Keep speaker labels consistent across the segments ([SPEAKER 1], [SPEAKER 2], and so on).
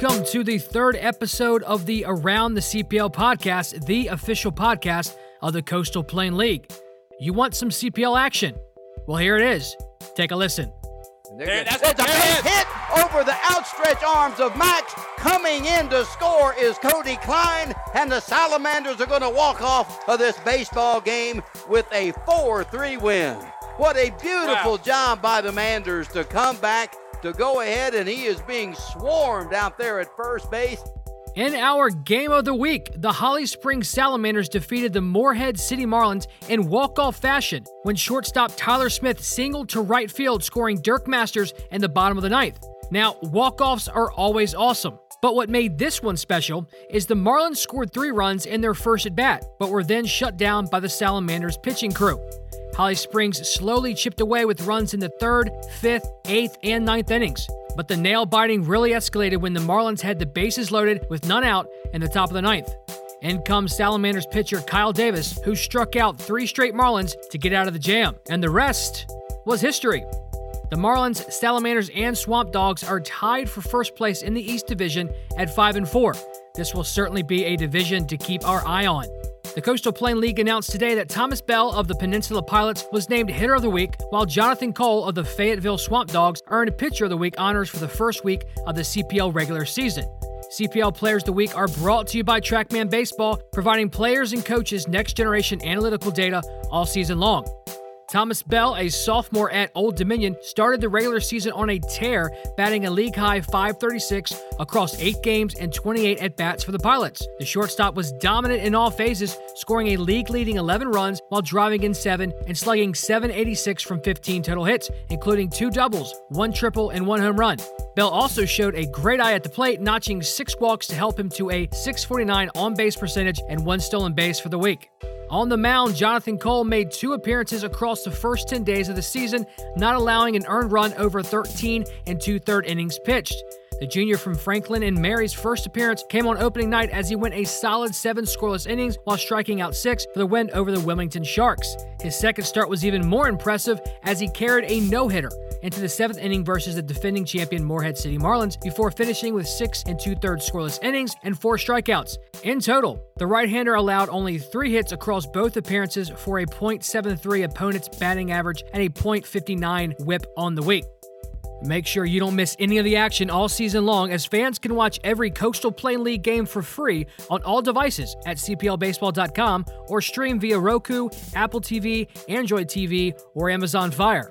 [SPEAKER 1] Welcome to the third episode of the Around the CPL podcast, the official podcast of the Coastal Plain League. You want some CPL action? Well, here it is. Take a listen.
[SPEAKER 2] There, that's a big hit over the outstretched arms of Max. Coming in to score is Cody Klein, and the Salamanders are going to walk off of this baseball game with a 4 3 win. What a beautiful wow. job by the Manders to come back to go ahead, and he is being swarmed out there at first base.
[SPEAKER 1] In our game of the week, the Holly Springs Salamanders defeated the Morehead City Marlins in walk-off fashion when shortstop Tyler Smith singled to right field, scoring Dirk Masters in the bottom of the ninth. Now, walk-offs are always awesome. But what made this one special is the Marlins scored three runs in their first at bat, but were then shut down by the Salamanders pitching crew. Holly Springs slowly chipped away with runs in the third, fifth, eighth, and ninth innings. But the nail biting really escalated when the Marlins had the bases loaded with none out in the top of the ninth. In comes Salamanders pitcher Kyle Davis, who struck out three straight Marlins to get out of the jam. And the rest was history. The Marlins, Salamanders, and Swamp Dogs are tied for first place in the East Division at 5 and 4. This will certainly be a division to keep our eye on. The Coastal Plain League announced today that Thomas Bell of the Peninsula Pilots was named Hitter of the Week, while Jonathan Cole of the Fayetteville Swamp Dogs earned Pitcher of the Week honors for the first week of the CPL regular season. CPL Players of the Week are brought to you by Trackman Baseball, providing players and coaches next generation analytical data all season long. Thomas Bell, a sophomore at Old Dominion, started the regular season on a tear, batting a league high 536 across eight games and 28 at bats for the Pilots. The shortstop was dominant in all phases, scoring a league leading 11 runs while driving in seven and slugging 786 from 15 total hits, including two doubles, one triple, and one home run. Bell also showed a great eye at the plate, notching six walks to help him to a 649 on base percentage and one stolen base for the week. On the mound, Jonathan Cole made two appearances across the first 10 days of the season, not allowing an earned run over 13 and two third innings pitched. The junior from Franklin and Mary's first appearance came on opening night as he went a solid seven scoreless innings while striking out six for the win over the Wilmington Sharks. His second start was even more impressive as he carried a no hitter into the seventh inning versus the defending champion Morehead City Marlins before finishing with six and two thirds scoreless innings and four strikeouts. In total, the right hander allowed only three hits across both appearances for a .73 opponent's batting average and a .59 whip on the week. Make sure you don't miss any of the action all season long as fans can watch every Coastal Plain League game for free on all devices at CPLBaseball.com or stream via Roku, Apple TV, Android TV, or Amazon Fire.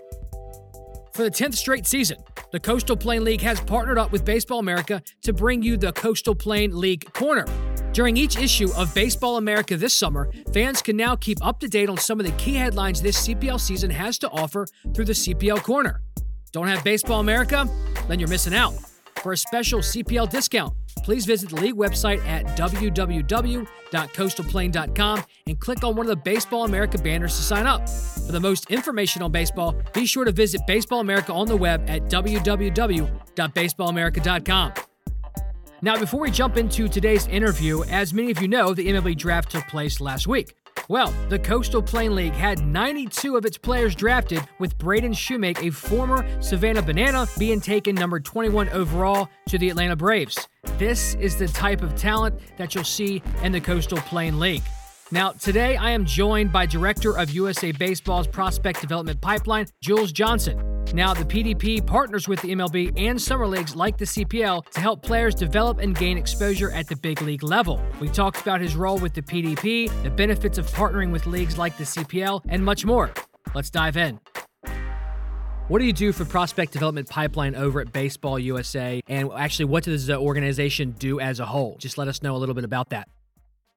[SPEAKER 1] For the 10th straight season, the Coastal Plain League has partnered up with Baseball America to bring you the Coastal Plain League Corner. During each issue of Baseball America this summer, fans can now keep up to date on some of the key headlines this CPL season has to offer through the CPL Corner. Don't have Baseball America? Then you're missing out. For a special CPL discount, please visit the league website at www.coastalplain.com and click on one of the Baseball America banners to sign up. For the most information on baseball, be sure to visit Baseball America on the web at www.baseballamerica.com. Now, before we jump into today's interview, as many of you know, the MLB draft took place last week. Well, the Coastal Plain League had 92 of its players drafted, with Braden Shewmake, a former Savannah Banana, being taken number 21 overall to the Atlanta Braves. This is the type of talent that you'll see in the Coastal Plain League. Now, today I am joined by Director of USA Baseball's Prospect Development Pipeline, Jules Johnson. Now, the PDP partners with the MLB and summer leagues like the CPL to help players develop and gain exposure at the big league level. We talked about his role with the PDP, the benefits of partnering with leagues like the CPL, and much more. Let's dive in. What do you do for prospect development pipeline over at Baseball USA? And actually, what does the organization do as a whole? Just let us know a little bit about that.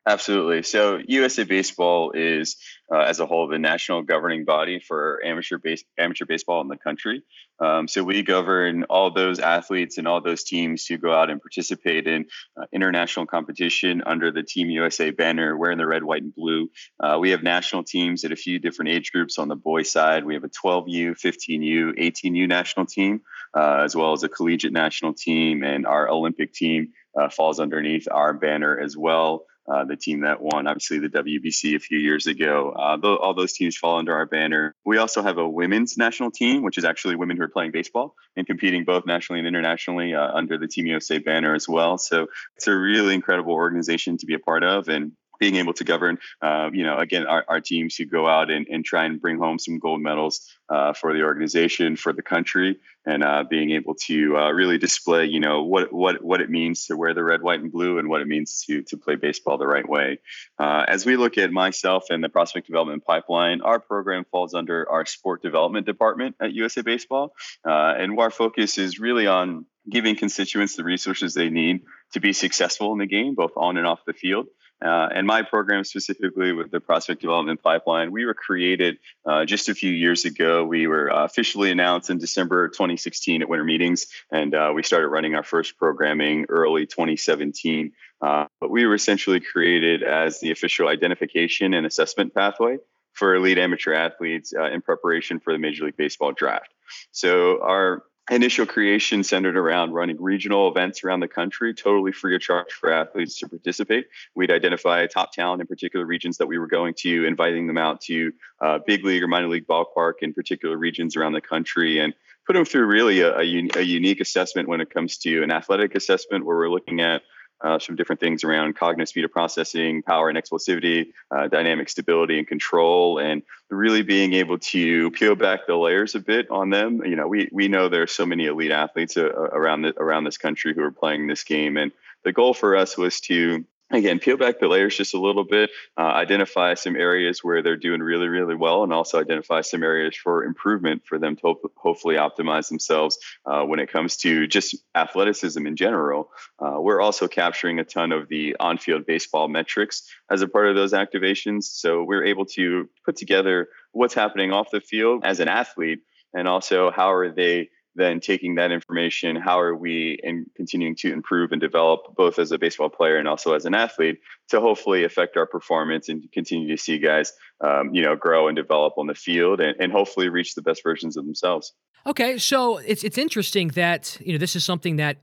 [SPEAKER 3] Absolutely. So USA Baseball is, uh, as a whole, the national governing body for amateur base, amateur baseball in the country. Um, so we govern all those athletes and all those teams who go out and participate in uh, international competition under the Team USA banner, wearing the red, white, and blue. Uh, we have national teams at a few different age groups on the boys' side. We have a 12U, 15U, 18U national team, uh, as well as a collegiate national team, and our Olympic team uh, falls underneath our banner as well. Uh, the team that won, obviously, the WBC a few years ago. Uh, th- all those teams fall under our banner. We also have a women's national team, which is actually women who are playing baseball and competing both nationally and internationally uh, under the Team USA banner as well. So it's a really incredible organization to be a part of. And being able to govern, uh, you know, again, our, our teams who go out and, and try and bring home some gold medals uh, for the organization, for the country, and uh, being able to uh, really display, you know, what what what it means to wear the red, white, and blue, and what it means to to play baseball the right way. Uh, as we look at myself and the prospect development pipeline, our program falls under our sport development department at USA Baseball, uh, and our focus is really on giving constituents the resources they need to be successful in the game, both on and off the field. Uh, and my program specifically with the prospect development pipeline, we were created uh, just a few years ago. We were uh, officially announced in December 2016 at winter meetings, and uh, we started running our first programming early 2017. Uh, but we were essentially created as the official identification and assessment pathway for elite amateur athletes uh, in preparation for the Major League Baseball draft. So our initial creation centered around running regional events around the country, totally free of charge for athletes to participate. We'd identify top talent in particular regions that we were going to, inviting them out to uh, big league or minor league ballpark in particular regions around the country, and put them through really a, a, a unique assessment when it comes to an athletic assessment where we're looking at uh, some different things around cognitive speed of processing, power and explosivity, uh, dynamic stability and control, and really being able to peel back the layers a bit on them. You know, we we know there are so many elite athletes uh, around the, around this country who are playing this game, and the goal for us was to again peel back the layers just a little bit uh, identify some areas where they're doing really really well and also identify some areas for improvement for them to hopefully optimize themselves uh, when it comes to just athleticism in general. Uh, we're also capturing a ton of the on-field baseball metrics as a part of those activations so we're able to put together what's happening off the field as an athlete and also how are they then taking that information, how are we in continuing to improve and develop both as a baseball player and also as an athlete to hopefully affect our performance and continue to see guys, um, you know, grow and develop on the field and, and hopefully reach the best versions of themselves.
[SPEAKER 1] Okay, so it's it's interesting that you know this is something that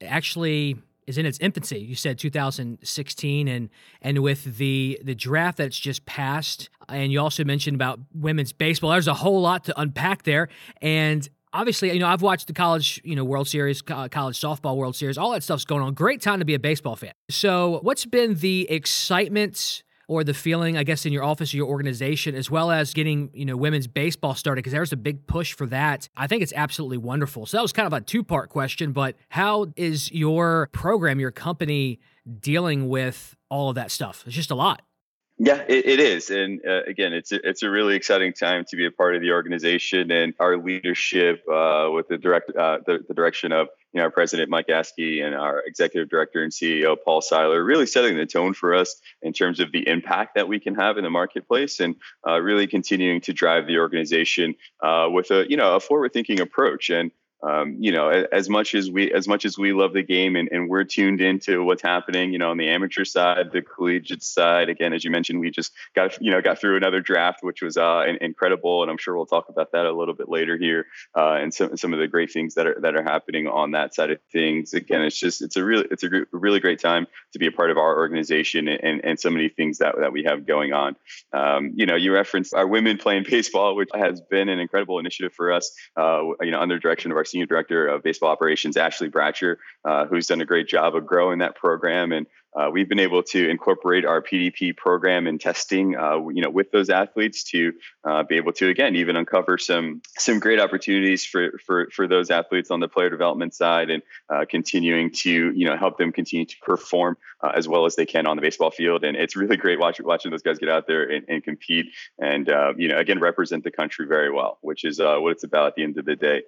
[SPEAKER 1] actually is in its infancy. You said 2016, and and with the the draft that's just passed, and you also mentioned about women's baseball. There's a whole lot to unpack there, and obviously, you know, I've watched the college, you know, World Series, uh, college softball World Series, all that stuff's going on. Great time to be a baseball fan. So, what's been the excitement or the feeling, I guess, in your office or your organization, as well as getting, you know, women's baseball started? Because there's a big push for that. I think it's absolutely wonderful. So that was kind of a two part question, but how is your program, your company dealing with all of that stuff? It's just a lot.
[SPEAKER 3] Yeah, it, it is, and uh, again, it's a, it's a really exciting time to be a part of the organization and our leadership uh, with the direct uh, the, the, direction of you know our president Mike Gaski and our executive director and CEO Paul Seiler, really setting the tone for us in terms of the impact that we can have in the marketplace, and uh, really continuing to drive the organization uh, with a you know a forward thinking approach. And um, you know, as much as we as much as we love the game and, and we're tuned into what's happening, you know, on the amateur side, the collegiate side. Again, as you mentioned, we just got you know got through another draft, which was uh, incredible, and I'm sure we'll talk about that a little bit later here, uh, and some some of the great things that are that are happening on that side of things. Again, it's just it's a really it's a really great time to be a part of our organization and and so many things that that we have going on. Um, you know, you referenced our women playing baseball, which has been an incredible initiative for us. Uh, you know, under direction of our senior director of baseball operations, Ashley Bratcher, uh, who's done a great job of growing that program and uh, we've been able to incorporate our PDP program and testing, uh, you know, with those athletes to uh, be able to again even uncover some some great opportunities for for for those athletes on the player development side and uh, continuing to you know help them continue to perform uh, as well as they can on the baseball field. And it's really great watching watching those guys get out there and, and compete and uh, you know again represent the country very well, which is what it's about at the end of the day.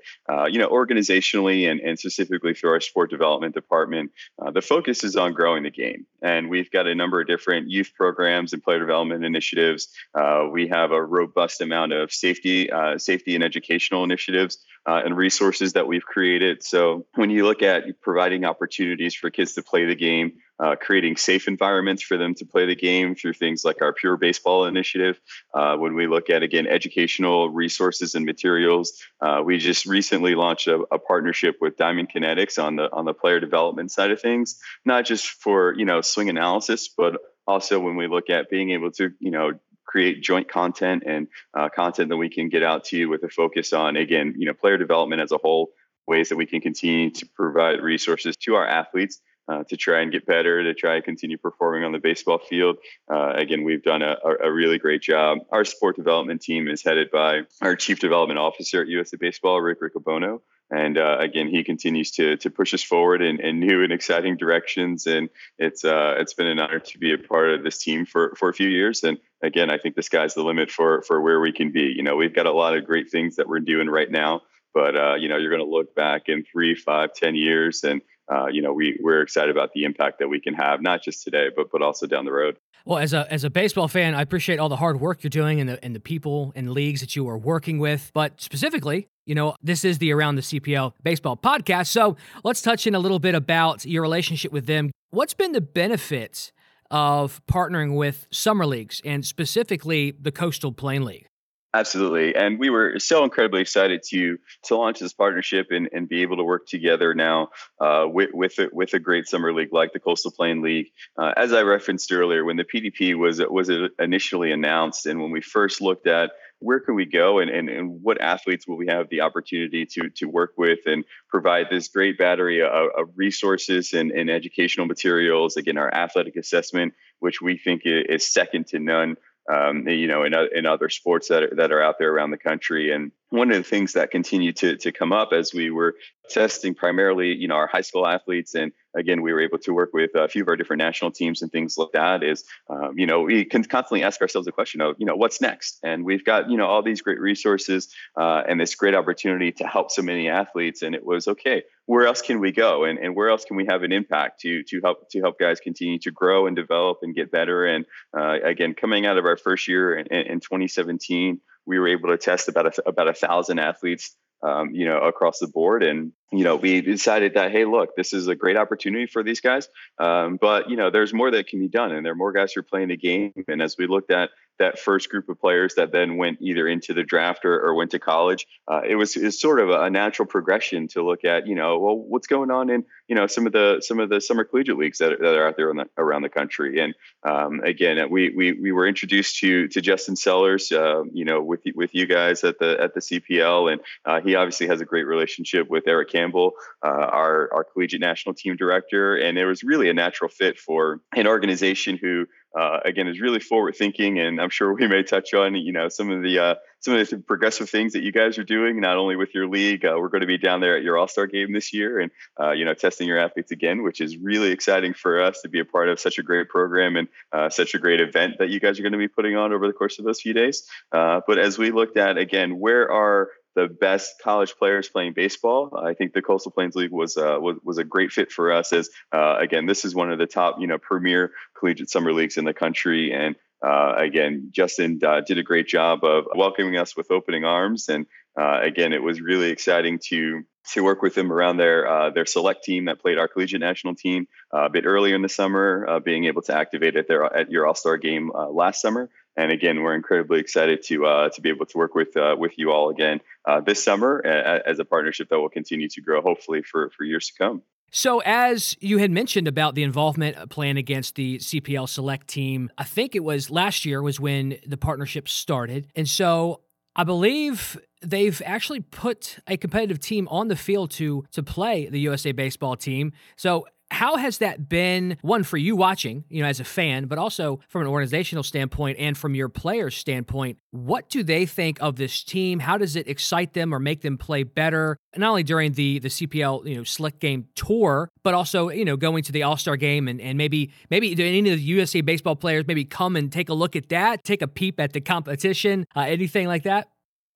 [SPEAKER 3] you know, organizationally and and specifically through our sport development department, the focus is on growing the game And we've got a number of different youth programs and player development initiatives. Uh, we have a robust amount of safety, uh, safety and educational initiatives uh, and resources that we've created. So when you look at providing opportunities for kids to play the game, uh, creating safe environments for them to play the game through things like our Pure Baseball initiative. Uh, when we look at again educational resources and materials, uh, we just recently launched a, a, partnership with Diamond Kinetics on the on the player development side of things, not just for you know swing analysis, but also when we look at being able to, you know, create joint content and uh, content that we can get out to you with a focus on again, you know, player development as a whole, ways that we can continue to provide resources to our athletes uh, to try and get better, to try and continue performing on the baseball field. Uh, again, we've done a, a, really great job. Our sport development team is headed by our chief development officer at USA Baseball, Rick Riccobono. And uh, again, he continues to to push us forward in, in new and exciting directions. And it's uh, it's been an honor to be a part of this team for, for a few years. And again, I think the sky's the limit for for where we can be. You know, we've got a lot of great things that we're doing right now but uh, you know you're going to look back in three five ten years and uh, you know, we we're excited about the impact that we can have, not just today, but but also down the road.
[SPEAKER 1] Well, as a as a baseball fan, I appreciate all the hard work you're doing and the and the people and leagues that you are working with. But specifically, you know, this is the Around the CPL Baseball podcast. So let's touch in a little bit about your relationship with them. What's been the benefits of partnering with summer leagues and specifically the Coastal Plain League?
[SPEAKER 3] Absolutely. And we were so incredibly excited to to launch this partnership and, and be able to work together now uh, with with a, with a great summer league like the Coastal Plain League. Uh, as I referenced earlier, when the PDP was was initially announced, and when we first looked at where can we go and, and, and what athletes will we have the opportunity to to work with and provide this great battery of, of resources and, and educational materials again our athletic assessment which we think is second to none um, you know, in, in other sports that are, that are out there around the country. And one of the things that continued to, to come up as we were testing primarily, you know, our high school athletes, and again, we were able to work with a few of our different national teams and things like that. Is, um, you know, we can constantly ask ourselves the question of, you know, what's next? And we've got, you know, all these great resources uh, and this great opportunity to help so many athletes. And it was okay. Where else can we go, and, and where else can we have an impact to to help to help guys continue to grow and develop and get better? And uh, again, coming out of our first year in, in 2017 we were able to test about a, about a thousand athletes, um, you know, across the board. And, you know, we decided that, hey, look, this is a great opportunity for these guys. Um, but, you know, there's more that can be done. And there are more guys who are playing the game. And as we looked at that first group of players that then went either into the draft or, or went to college. Uh, it was sort of a, natural progression to look at, you know, well, what's going on in, you know, some of the some of the summer collegiate leagues that, that are out there the, around the country. And um, again, we, we we were introduced to to Justin Sellers, uh, you know, with with you guys at the at the CPL, and uh, he obviously has a great relationship with Eric Campbell, uh, our our collegiate national team director, and it was really a natural fit for an organization who uh, again is really forward thinking and i'm sure we may touch on you know some of the uh, some of the progressive things that you guys are doing not only with your league uh, we're going to be down there at your all-star game this year and uh, you know testing your athletes again which is really exciting for us to be a part of such a great program and uh, such a great event that you guys are going to be putting on over the course of those few days. Uh, but as we looked at again where are the best college players playing baseball. I think the Coastal Plains League was uh, was, was a great fit for us. As uh, again, this is one of the top you know premier collegiate summer leagues in the country, and uh, again, Justin uh, did a great job of welcoming us with opening arms. And uh, again, it was really exciting to to work with them around their uh, their select team that played our collegiate national team a bit earlier in the summer, being able to activate at their at your All Star game last summer. And again, we're incredibly excited to uh, to be able to work with uh, with you all again uh, this summer as a partnership that will continue to grow, hopefully for for years to come.
[SPEAKER 1] So, as you had mentioned about the involvement plan against the CPL Select team, I think it was last year was when the partnership started, and so I believe they've actually put a competitive team on the field to to play the USA baseball team. So how has that been, one, for you watching, you know, as a fan, but also from an organizational standpoint and from your players' standpoint? What do they think of this team? How does it excite them or make them play better? Not only during the the CPL, you know, Select Game tour, but also, you know, going to the All Star game and, and maybe maybe any of the USA baseball players maybe come and take a look at that, take a peep at the competition, uh, anything like that?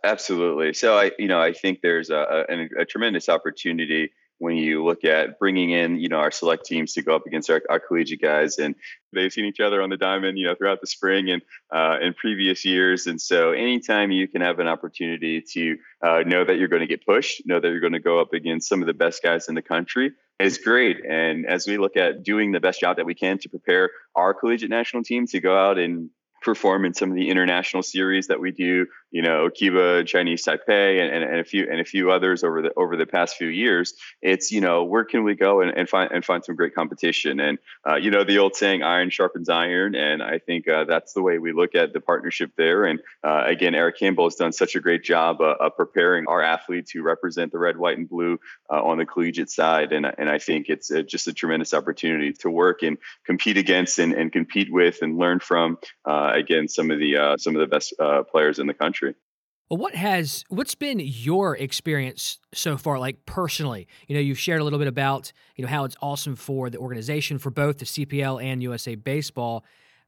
[SPEAKER 3] Absolutely. So I, you know, I think there's a, a, a tremendous opportunity when you look at bringing in, you know, our select teams to go up against our, our collegiate guys, and they've seen each other on the diamond, you know, throughout the spring and uh, in previous years. And so, anytime you can have an opportunity to uh, know that you're going to get pushed, know that you're going to go up against some of the best guys in the country, is great. And as we look at doing the best job that we can to prepare our collegiate national team to go out and perform in some of the international series that we do, you know, Cuba, Chinese Taipei, and, and, and, a few and a few others over the over the past few years. It's you know where can we go and, and find and find some great competition and uh, you know the old saying iron sharpens iron and I think uh, that's the way we look at the partnership there. And uh, again, Eric Campbell has done such a great job uh, of preparing our athletes who represent the red, white, and blue uh, on the collegiate side. And and I think it's uh, just a tremendous opportunity to work and compete against and, and compete with and learn from again some of the some of the best players in the country.
[SPEAKER 1] Well, what has what's been your experience so far, like personally? You know, you've shared a little bit about you know how it's awesome for the organization for both the CPL and USA Baseball,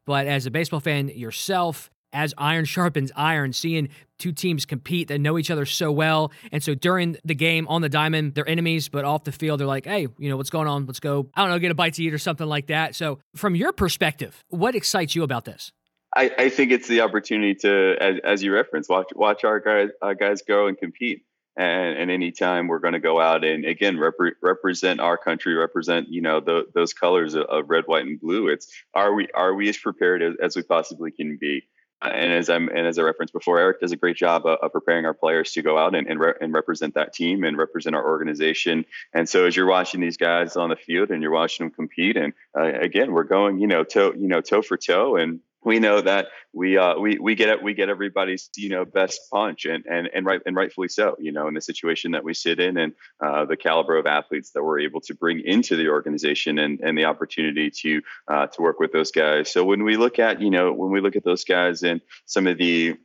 [SPEAKER 1] but as a baseball fan yourself, as iron sharpens iron, seeing two teams compete that know each other so well, and so during the game on the diamond, they're enemies, but off the field, they're like, hey, you know what's going on? Let's go. I don't know, get a bite to eat or something like that. So, from your perspective, what excites you about this?
[SPEAKER 3] I, I think it's the opportunity to, as, as you reference, watch watch our guys our guys go and compete. And, and anytime we're going to go out and again repre- represent our country, represent you know the, those colors of, of, red, white, and blue. It's are we are we as prepared as, as we possibly can be? and as I'm and as I referenced before, Eric does a great job of, of preparing our players to go out and and, re- and, represent that team and represent our organization. And so as you're watching these guys on the field and you're watching them compete, and uh, again, we're going you know toe you know toe for toe, and we know that we uh, we we get we get everybody's you know best punch and and and right and rightfully so you know in the situation that we sit in and uh, the caliber of athletes that we're able to bring into the organization and and the opportunity to uh, to work with those guys. So when we look at you know when we look at those guys and some of the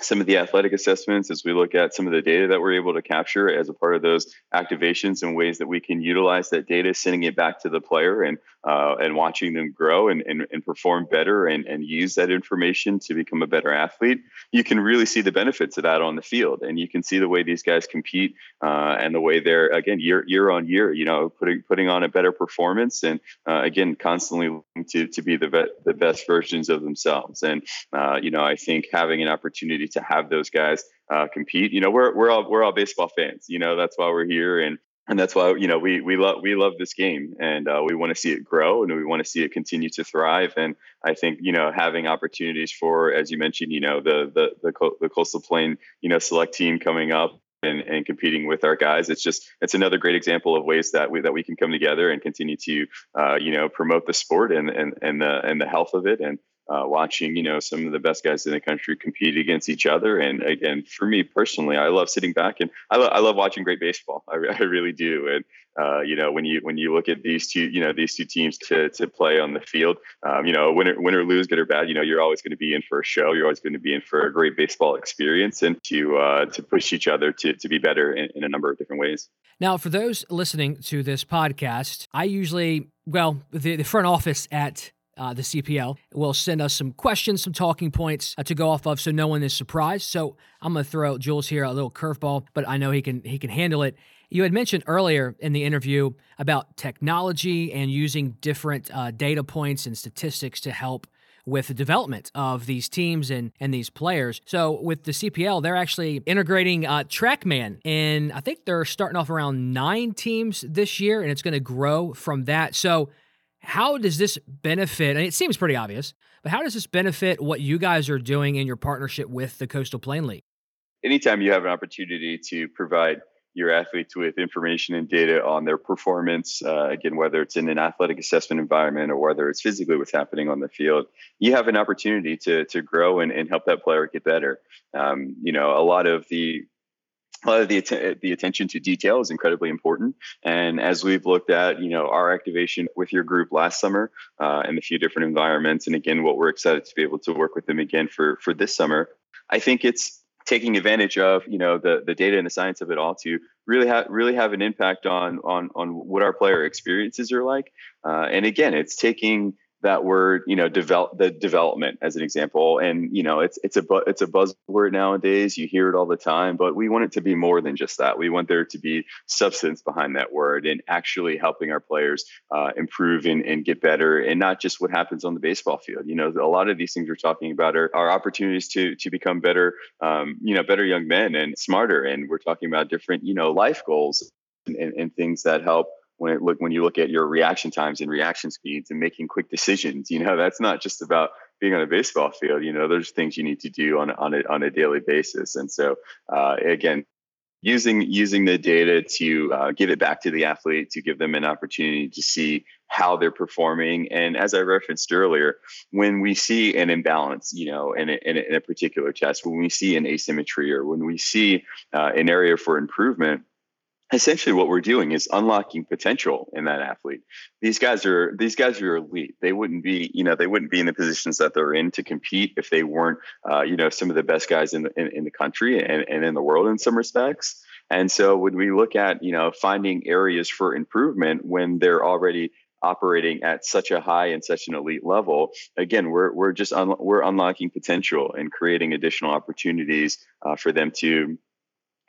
[SPEAKER 3] some of the athletic assessments as we look at some of the data that we're able to capture as a part of those activations and ways that we can utilize that data, sending it back to the player and uh, and watching them grow and, and, and perform better and, and use that information to become a better athlete, you can really see the benefits of that on the field. And you can see the way these guys compete uh, and the way they're, again, year, year on year, you know, putting, putting on a better performance and, uh, again, constantly to, to be the, be- the best versions of themselves. And, uh, you know, I think having an opportunity to have those guys uh, compete. You know, we're we're all we're all baseball fans. You know, that's why we're here, and and that's why you know we we love we love this game, and uh, we want to see it grow, and we want to see it continue to thrive. And I think you know having opportunities for, as you mentioned, you know the the the, the coastal plain you know select team coming up and, and competing with our guys. It's just it's another great example of ways that we that we can come together and continue to uh, you know promote the sport and and and the and the health of it and uh, watching you know some of the best guys in the country compete against each other. And again for me personally i love sitting back and i, lo- I love watching great baseball. I, I really do. And uh, you know when you when you look at these two you know these two teams to to play on the field um, you know win or, win or lose good or bad you know you're always going to be in for a show. You're always going to be in for a great baseball experience and to uh, to push each other to to be better in, in a number of different ways.
[SPEAKER 1] Now for those listening to this podcast i usually well the, the front office at uh, the CPL, will send us some questions, some talking points uh, to go off of, so no one is surprised. So I'm going to throw out Jules here a little curveball, but I know he can he can handle it. You had mentioned earlier in the interview about technology and using different uh, data points and statistics to help with the development of these teams and, and these players. So with the CPL, they're actually integrating uh, TrackMan, and I think they're starting off around nine teams this year, and it's going to grow from that. So how does this benefit? And it seems pretty obvious, but how does this benefit what you guys are doing in your partnership with the Coastal Plain League?
[SPEAKER 3] Anytime you have an opportunity to provide your athletes with information and data on their performance, uh, again, whether it's in an athletic assessment environment or whether it's physically what's happening on the field, you have an opportunity to to grow and, and help that player get better. Um, you know, a lot of the a lot of the, att- the attention to detail is incredibly important. And as we've looked at, you know, our activation with your group last summer uh, in a few different environments, and again, what we're excited to be able to work with them again for for this summer, I think it's taking advantage of you know the the data and the science of it all to really have really have an impact on on on what our player experiences are like. Uh, and again, it's taking that word, you know, develop the development as an example. And you know, it's it's a bu- it's a buzzword nowadays. You hear it all the time, but we want it to be more than just that. We want there to be substance behind that word and actually helping our players uh, improve and, and get better, and not just what happens on the baseball field. You know, a lot of these things we're talking about are, are opportunities to to become better, um, you know, better young men and smarter. And we're talking about different, you know, life goals and, and, and things that help when it look when you look at your reaction times and reaction speeds and making quick decisions you know that's not just about being on a baseball field. You know, there's things you need to do on on a on a daily basis, and so uh, again, using using the data to uh, give it back to the athlete to give them an opportunity to see how they're performing and as i referenced earlier when we see an imbalance you know in a, in a, in a particular test when we see an asymmetry or when we see uh, an area for improvement essentially what we're doing is unlocking potential in that athlete. These guys are these guys are elite. They wouldn't be you know they wouldn't be in the positions that they're in to compete if they weren't uh, you know some of the best guys in the, in, in the country and, and in the world in some respects. And so when we look at you know finding areas for improvement when they're already operating at such a high and such an elite level again we're, we're just un- we're unlocking potential and creating additional opportunities uh, for them to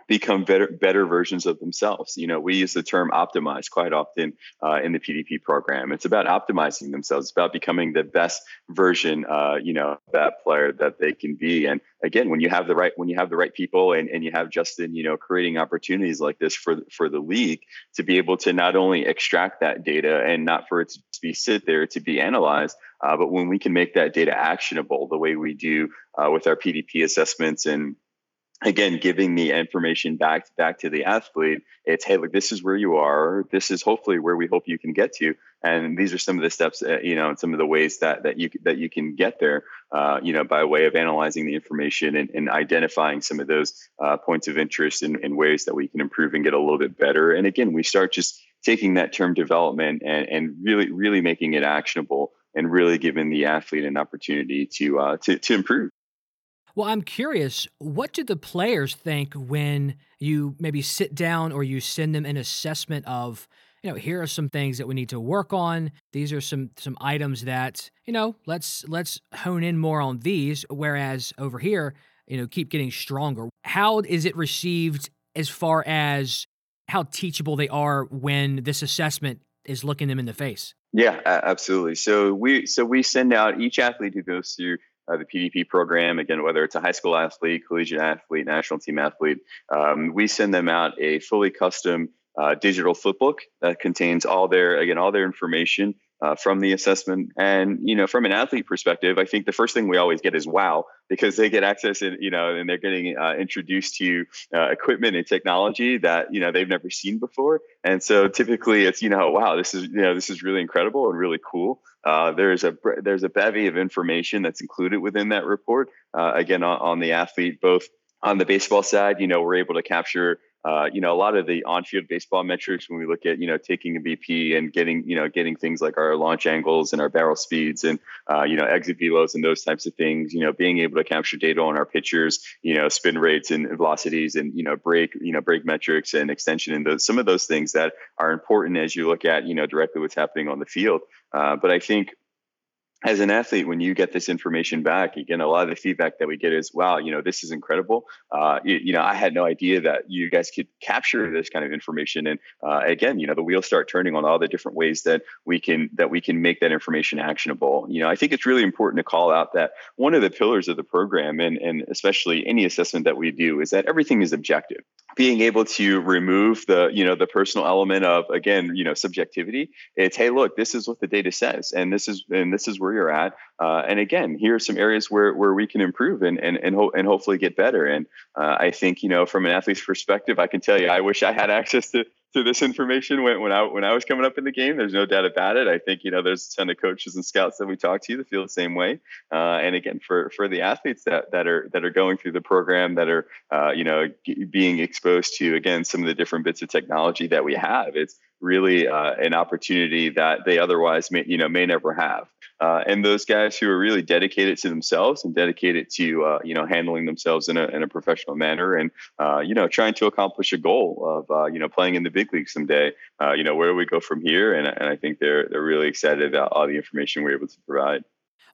[SPEAKER 3] become better better versions of themselves. You know, we use the term optimize quite often uh, in the PDP program. It's about optimizing themselves. It's about becoming the best version, uh, you know, that player that they can be. And again, when you have the right when you have the right people and, and you have Justin, you know, creating opportunities like this for for the league to be able to not only extract that data and not for it to be sit there to be analyzed, uh, but when we can make that data actionable the way we do uh, with our PDP assessments and again giving the information back back to the athlete. It's hey look this is where you are. This is hopefully where we hope you can get to. And these are some of the steps uh, you know and some of the ways that that you that you can get there uh, you know by way of analyzing the information and, and identifying some of those uh, points of interest in, in ways that we can improve and get a little bit better. And again we start just taking that term development and, and really really making it actionable and really giving the athlete an opportunity to uh, to, to improve
[SPEAKER 1] well, I'm curious, what do the players think when you maybe sit down or you send them an assessment of, you know, here are some things that we need to work on. These are some some items that, you know, let's let's hone in more on these whereas over here, you know, keep getting stronger. How is it received as far as how teachable they are when this assessment is looking them in the face?
[SPEAKER 3] Yeah, absolutely. So we so we send out each athlete who goes through uh, the PDP program. Again, whether it's a high school athlete, collegiate athlete, national team athlete, um, we send them out a fully custom uh, digital flipbook that contains all their again all their information uh, from the assessment. And you know, from an athlete perspective, I think the first thing we always get is wow because they get access and you know, and they're getting uh, introduced to uh, equipment and technology that you know they've never seen before. And so typically, it's you know, wow, this is you know, this is really incredible and really cool. Uh, there's a there's a bevy of information that's included within that report. Uh, again, on, on the athlete, both on the baseball side, you know, we're able to capture uh, you know, a lot of the on-field baseball metrics when we look at, you know, taking a BP and getting, you know, getting things like our launch angles and our barrel speeds and, uh, you know, exit velos and those types of things, you know, being able to capture data on our pitchers, you know, spin rates and velocities and, you know, break, you know, break metrics and extension and those, some of those things that are important as you look at, you know, directly what's happening on the field. Uh, but I think as an athlete, when you get this information back, again, a lot of the feedback that we get is, "Wow, you know, this is incredible. Uh, you, you, know, I had no idea that you guys could capture this kind of information." And uh, again, you know, the wheels start turning on all the different ways that we can that we can make that information actionable. You know, I think it's really important to call out that one of the pillars of the program, and and especially any assessment that we do, is that everything is objective. Being able to remove the you know the personal element of again you know subjectivity. It's hey, look, this is what the data says, and this is and this is where where you're at. Uh, and again, here are some areas where, where we can improve and and and, ho- and hopefully get better. And uh, I think you know from an athlete's perspective, I can tell you, I wish I had access to to this information when, when I when I was coming up in the game. There's no doubt about it. I think you know there's a ton of coaches and scouts that we talk to that feel the same way. Uh, and again, for for the athletes that that are that are going through the program that are uh, you know g- being exposed to again some of the different bits of technology that we have, it's really uh, an opportunity that they otherwise may you know may never have. Uh, and those guys who are really dedicated to themselves and dedicated to uh, you know handling themselves in a, in a professional manner and uh, you know trying to accomplish a goal of uh, you know playing in the big league someday uh, you know where do we go from here and, and I think they're they're really excited about all the information we're able to provide.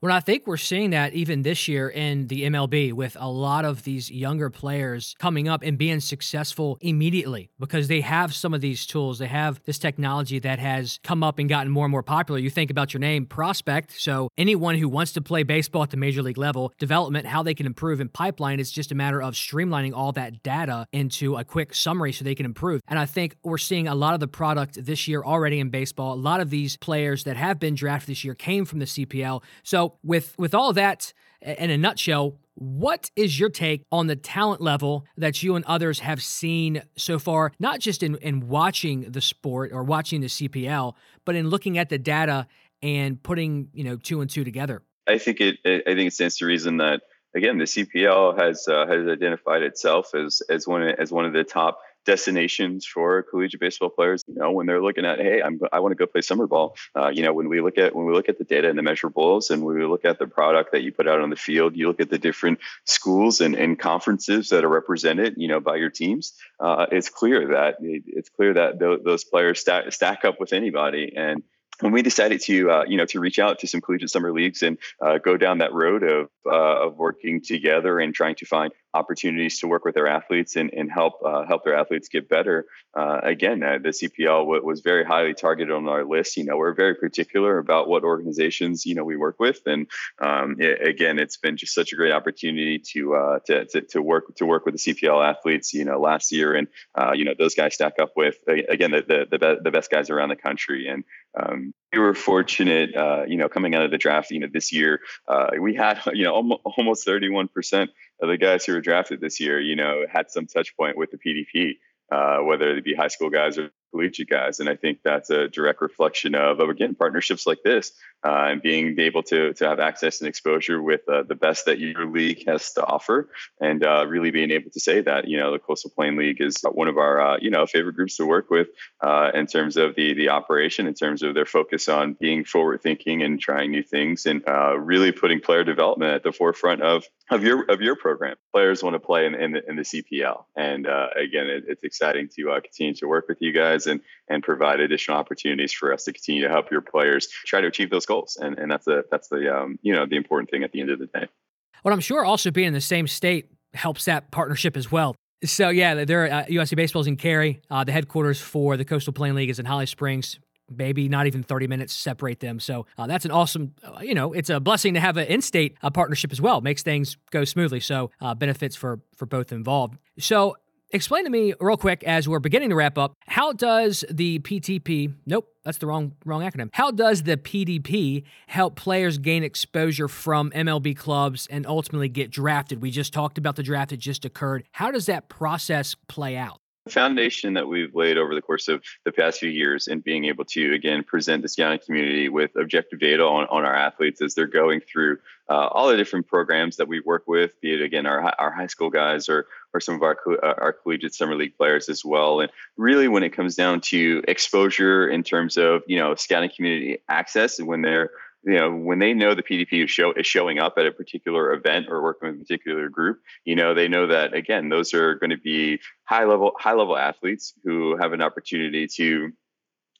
[SPEAKER 1] Well, I think we're seeing that even this year in the MLB with a lot of these younger players coming up and being successful immediately because they have some of these tools. They have this technology that has come up and gotten more and more popular. You think about your name, prospect. So, anyone who wants to play baseball at the major league level, development, how they can improve in pipeline, it's just a matter of streamlining all that data into a quick summary so they can improve. And I think we're seeing a lot of the product this year already in baseball. A lot of these players that have been drafted this year came from the CPL. So, with with all that in a nutshell, what is your take on the talent level that you and others have seen so far, not just in, in watching the sport or watching the CPL, but in looking at the data and putting, you know, two and two together?
[SPEAKER 3] I think it, I think it stands to reason that again, the CPL has uh, has identified itself as as one as one of the top destinations for collegiate baseball players. You know, when they're looking at, hey, I'm I want to go play summer ball. Uh, you know, when we look at when we look at the data and the measurables, and we look at the product that you put out on the field, you look at the different schools and, and conferences that are represented, you know, by your teams. Uh, it's clear that it's clear that th- those players stack stack up with anybody and when we decided to uh, you know to reach out to some collegiate summer leagues and uh, go down that road of uh, of working together and trying to find opportunities to work with their athletes and, and help uh, help their athletes get better. Uh, again, uh, the CPL w- was very highly targeted on our list. You know, we're very particular about what organizations you know we work with, and um, it, again, it's been just such a great opportunity to, to, to to work to work with the CPL athletes. You know, last year, and you know those guys stack up with again the the the, be- the best guys around the country, and um, we were fortunate, uh, you know, coming out of the draft, you know, this year, uh, we had, you know, almost, almost 31% of the guys who were drafted this year, you know, had some touch point with the PDP, uh, whether it be high school guys or collegiate guys. And I think that's a direct reflection of, of again, partnerships like this uh, and being able to, to have access and exposure with uh, the best that your league has to offer. And uh, really being able to say that, you know, the Coastal Plain League is one of our, uh, you know, favorite groups to work with uh, in terms of the, the operation, in terms of their focus on being forward thinking and trying new things and uh, really putting player development at the forefront of, of your, of your program. Players want to play in, in, the, in the CPL. And again, it, it's exciting to continue to work with you guys and and provide additional opportunities for us to continue to help your players try to achieve those goals. And and that's the that's the um, you know the important thing at the end of the day.
[SPEAKER 1] Well, I'm sure also being in the same state helps that partnership as well. So yeah, there uh, USA Baseball's in Cary. Uh, the headquarters for the Coastal Plain League is in Holly Springs. Maybe not even 30 minutes separate them. So uh, that's an awesome, uh, you know, it's a blessing to have an in-state uh, partnership as well. Makes things go smoothly. So uh, benefits for for both involved. So Explain to me real quick as we're beginning to wrap up, how does the PTP, nope, that's the wrong wrong acronym. How does the PDP help players gain exposure from MLB clubs and ultimately get drafted? We just talked about the draft that just occurred. How does that process play out?
[SPEAKER 3] The foundation that we've laid over the course of the past few years in being able to again present the scouting community with objective data on, on our athletes as they're going through uh, all the different programs that we work with, be it again our, our high school guys or or some of our uh, our collegiate summer league players as well. And really, when it comes down to exposure in terms of you know scouting community access, when they're you know when they know the PDP is, show, is showing up at a particular event or working with a particular group, you know they know that again those are going to be high level high level athletes who have an opportunity to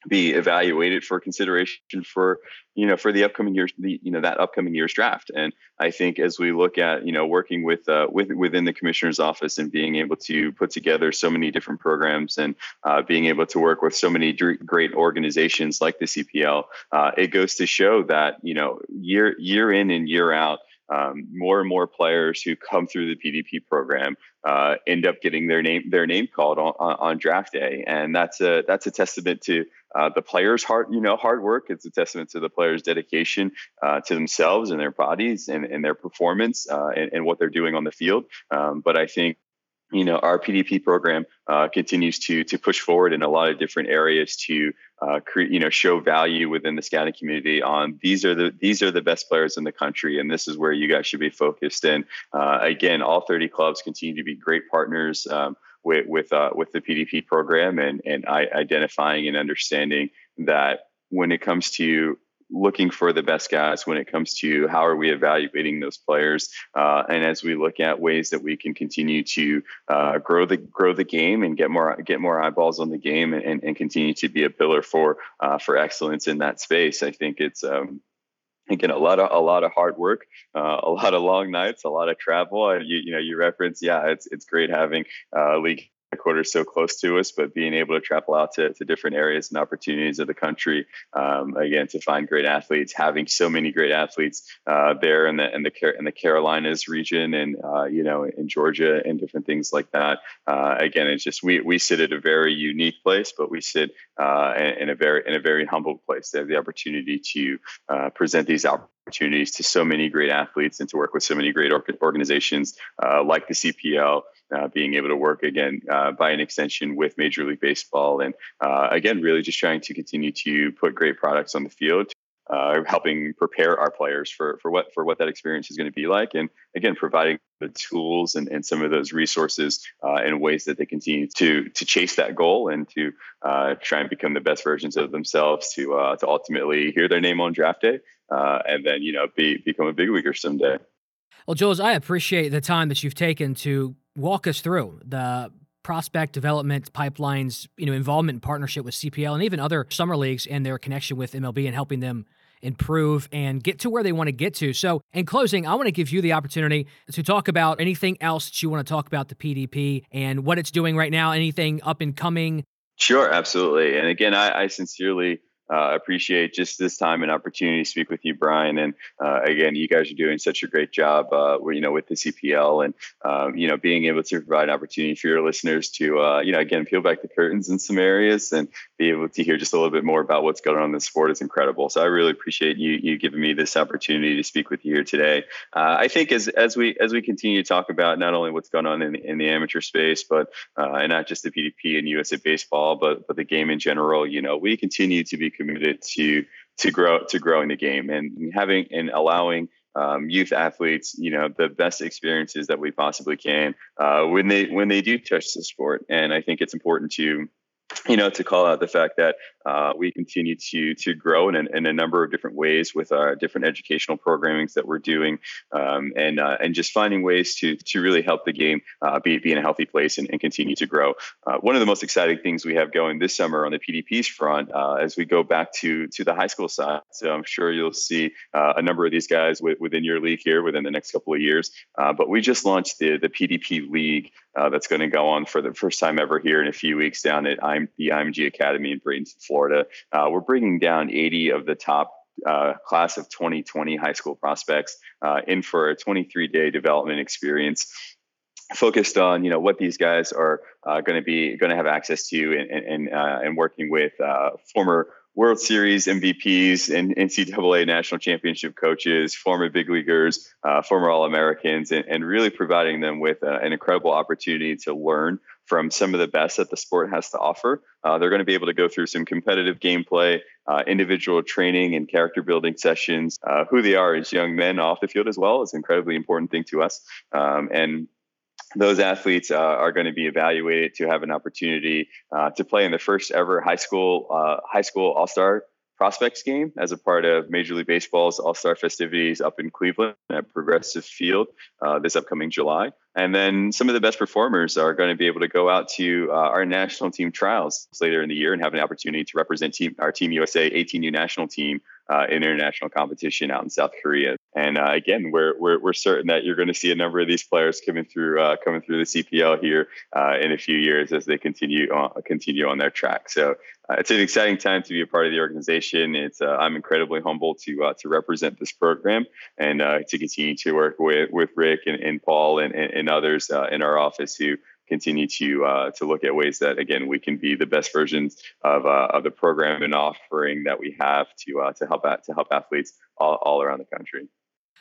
[SPEAKER 3] be evaluated for consideration for you know for the upcoming years the you know that upcoming year's draft. And i think as we look at you know working with uh, with within the commissioner's office and being able to put together so many different programs and uh, being able to work with so many great organizations like the cpl uh, it goes to show that you know year year in and year out um, more and more players who come through the PDP program uh, end up getting their name their name called on, on, draft day, and that's a that's a testament to uh, the players' hard you know hard work. It's a testament to the players' dedication uh, to themselves and their bodies and, and their performance uh, and, and, what they're doing on the field. Um, but I think you know our PDP program uh, continues to to push forward in a lot of different areas to uh, create you know show value within the scouting community on these are the these are the best players in the country and this is where you guys should be focused. And uh, again all 30 clubs continue to be great partners um, with with uh, with the PDP program and and identifying and understanding that when it comes to looking for the best guys when it comes to how are we evaluating those players uh, and as we look at ways that we can continue to uh, grow the grow the game and get more get more eyeballs on the game and, and continue to be a pillar for uh, for excellence in that space i think it's um, again a lot of a lot of hard work uh, a lot of long nights a lot of travel you, you know you reference yeah it's it's great having uh, league headquarters so close to us, but being able to travel out to, to different areas and opportunities of the country, um, again, to find great athletes, having so many great athletes uh, there in the in the in the Carolinas region and uh, you know in Georgia and different things like that. Uh, again, it's just we we sit at a very unique place, but we sit uh, in, in, a very in a very humble place. They have the opportunity to uh, present these opportunities to so many great athletes and to work with so many great organizations uh, like the CPL, uh, being able to work again uh, by an extension with Major League Baseball, and uh, again, really just trying to continue to put great products on the field. Uh, helping prepare our players for, for what for what that experience is going to be like, and again providing the tools and, and some of those resources uh, in ways that they continue to to chase that goal and to try and become the best versions of themselves to to ultimately hear their name on draft day Uh, and then you know be become a big leaguer someday.
[SPEAKER 1] Well, Jules, I appreciate the time that you've taken to walk us through the prospect development pipelines, you know, involvement and partnership with CPL and even other summer leagues and their connection with MLB and helping them improve and get to where they want to get to. So, in closing, I want to give you the opportunity to talk about anything else that you want to talk about the PDP and what it's doing right now, anything up and coming.
[SPEAKER 3] Sure, absolutely. And again, I, I sincerely uh, appreciate just this time and opportunity to speak with you, Brian. And uh, again, you guys are doing such a great job, uh, you know, with the CPL and um, you know being able to provide an opportunity for your listeners to uh, you know again peel back the curtains in some areas and be able to hear just a little bit more about what's going on in the sport is incredible. So I really appreciate you you giving me this opportunity to speak with you here today. Uh, I think as as we as we continue to talk about not only what's going on in, in the amateur space, but uh, and not just the PDP and USA Baseball, but but the game in general, you know, we continue to be committed to to grow to growing the game and having and allowing um, youth athletes, you know, the best experiences that we possibly can uh, when they when they do touch the sport. And I think it's important to you know, to call out the fact that uh, we continue to to grow in, in, a number of different ways with our different educational programmings that we're doing, um, and uh, and just finding ways to to really help the game uh, be be in a healthy place and, and continue to grow. Uh, one of the most exciting things we have going this summer on the PDP's front, uh, as we go back to to the high school side, so I'm sure you'll see uh, a number of these guys w- within your league here within the next couple of years. but we just launched the the PDP League that's going to go on for the first time ever here in a few weeks down at I'm, the IMG Academy in Bradenton, Florida. Uh, we're bringing down 80 of the top uh, class of 2020 high school prospects uh, in for a 23 day development experience focused on you know what these guys are uh, going to be going to have access to and and, uh, and working with uh, former World Series MVPs and NCAA national championship coaches, former big leaguers, uh, former All Americans, and, and, really providing them with uh, an incredible opportunity to learn from some of the best that the sport has to offer. Uh, they're going to be able to go through some competitive gameplay, uh, individual training, and character building sessions. Uh, who they are as young men off the field as well is an incredibly important thing to us. Um, and those athletes uh, are going to be evaluated to have an opportunity uh, to play in the first ever high school uh, high school all star prospects game as a part of Major League Baseball's All Star festivities up in Cleveland at Progressive Field uh, this upcoming July. And then some of the best performers are going to be able to go out to uh, our national team trials later in the year and have an opportunity to represent team, our Team USA 18U national team uh, in international competition out in South Korea. And uh, again, we're, we're, we're certain that you're going to see a number of these players coming through uh, coming through the CPL here uh, in a few years as they continue on, continue on their track. So uh, it's an exciting time to be a part of the organization. It's uh, I'm incredibly humbled to to represent this program and to continue to work with with Rick and, and Paul and, and, others in our office who continue to uh, to look at ways that again we can be the best versions of, uh, of the program and offering that we have to uh, to help out, to help athletes all, all around the country.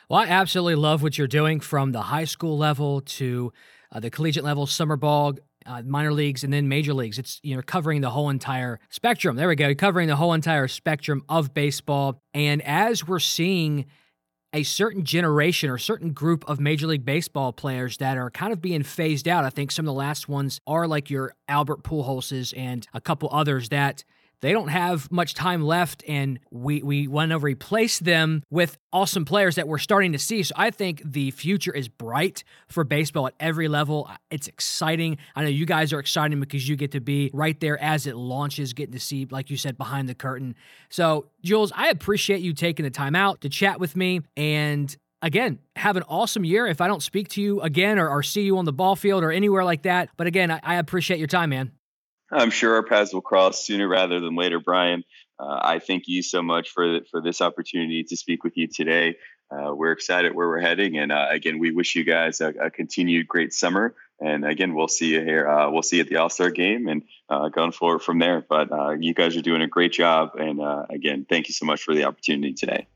[SPEAKER 1] Well, I absolutely love what you're doing from the high school level to uh, the collegiate level, summer ball, uh, minor leagues, and then major leagues. It's you know covering the whole entire spectrum. There we go, covering the whole entire spectrum of baseball. And as we're seeing a certain generation or certain group of Major League Baseball players that are kind of being phased out. I think some of the last ones are like your Albert Pujolses and a couple others that they don't have much time left, and we we want to replace them with awesome players that we're starting to see. So I think the future is bright for baseball at every level. It's exciting. I know you guys are excited because you get to be right there as it launches, getting to see, like you said, behind the curtain. So Jules, I appreciate you taking the time out to chat with me and again, have an awesome year. If I don't speak to you again or, or, see you on the ball field or anywhere like that. But again, I, I appreciate your time, man.
[SPEAKER 3] I'm sure our paths will cross sooner rather than later, Brian. Uh, I thank you so much for for this opportunity to speak with you today. Uh, we're excited where we're heading, and uh, again, we wish you guys a, a, continued great summer. And again, we'll see you here. Uh, we'll see you at the All Star game, and uh, going forward from there. But uh, you guys are doing a great job, and again, thank you so much for the opportunity today.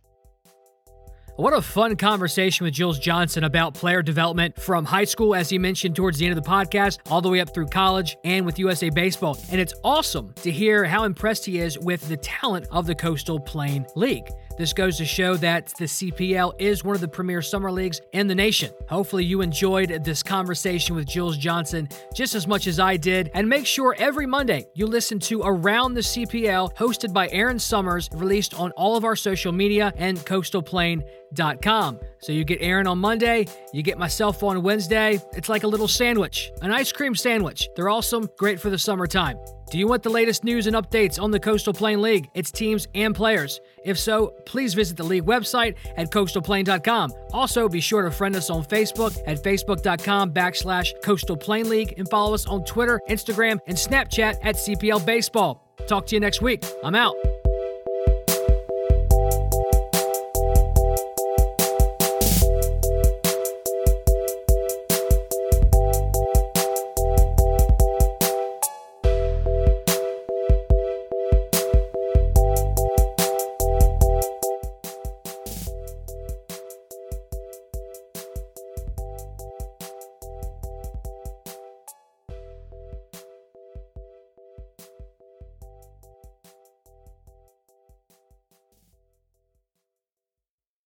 [SPEAKER 1] What a fun conversation with Jules Johnson about player development from high school, as he mentioned towards the end of the podcast, all the way up through college and with USA Baseball. And it's awesome to hear how impressed he is with the talent of the Coastal Plain League. This goes to show that the CPL is one of the premier summer leagues in the nation. Hopefully, you enjoyed this conversation with Jules Johnson just as much as I did. And make sure every Monday you listen to Around the CPL, hosted by Aaron Summers, released on all of our social media and coastalplain.com. So you get Aaron on Monday, you get myself on Wednesday. It's like a little sandwich, an ice cream sandwich. They're awesome, great for the summertime. Do you want the latest news and updates on the Coastal Plain League, its teams, and players? If so, please visit the league website at coastalplain.com. Also, be sure to friend us on Facebook at facebook.com backslash Coastal Plain League and follow us on Twitter, Instagram, and Snapchat at CPL Baseball. Talk to you next week. I'm out.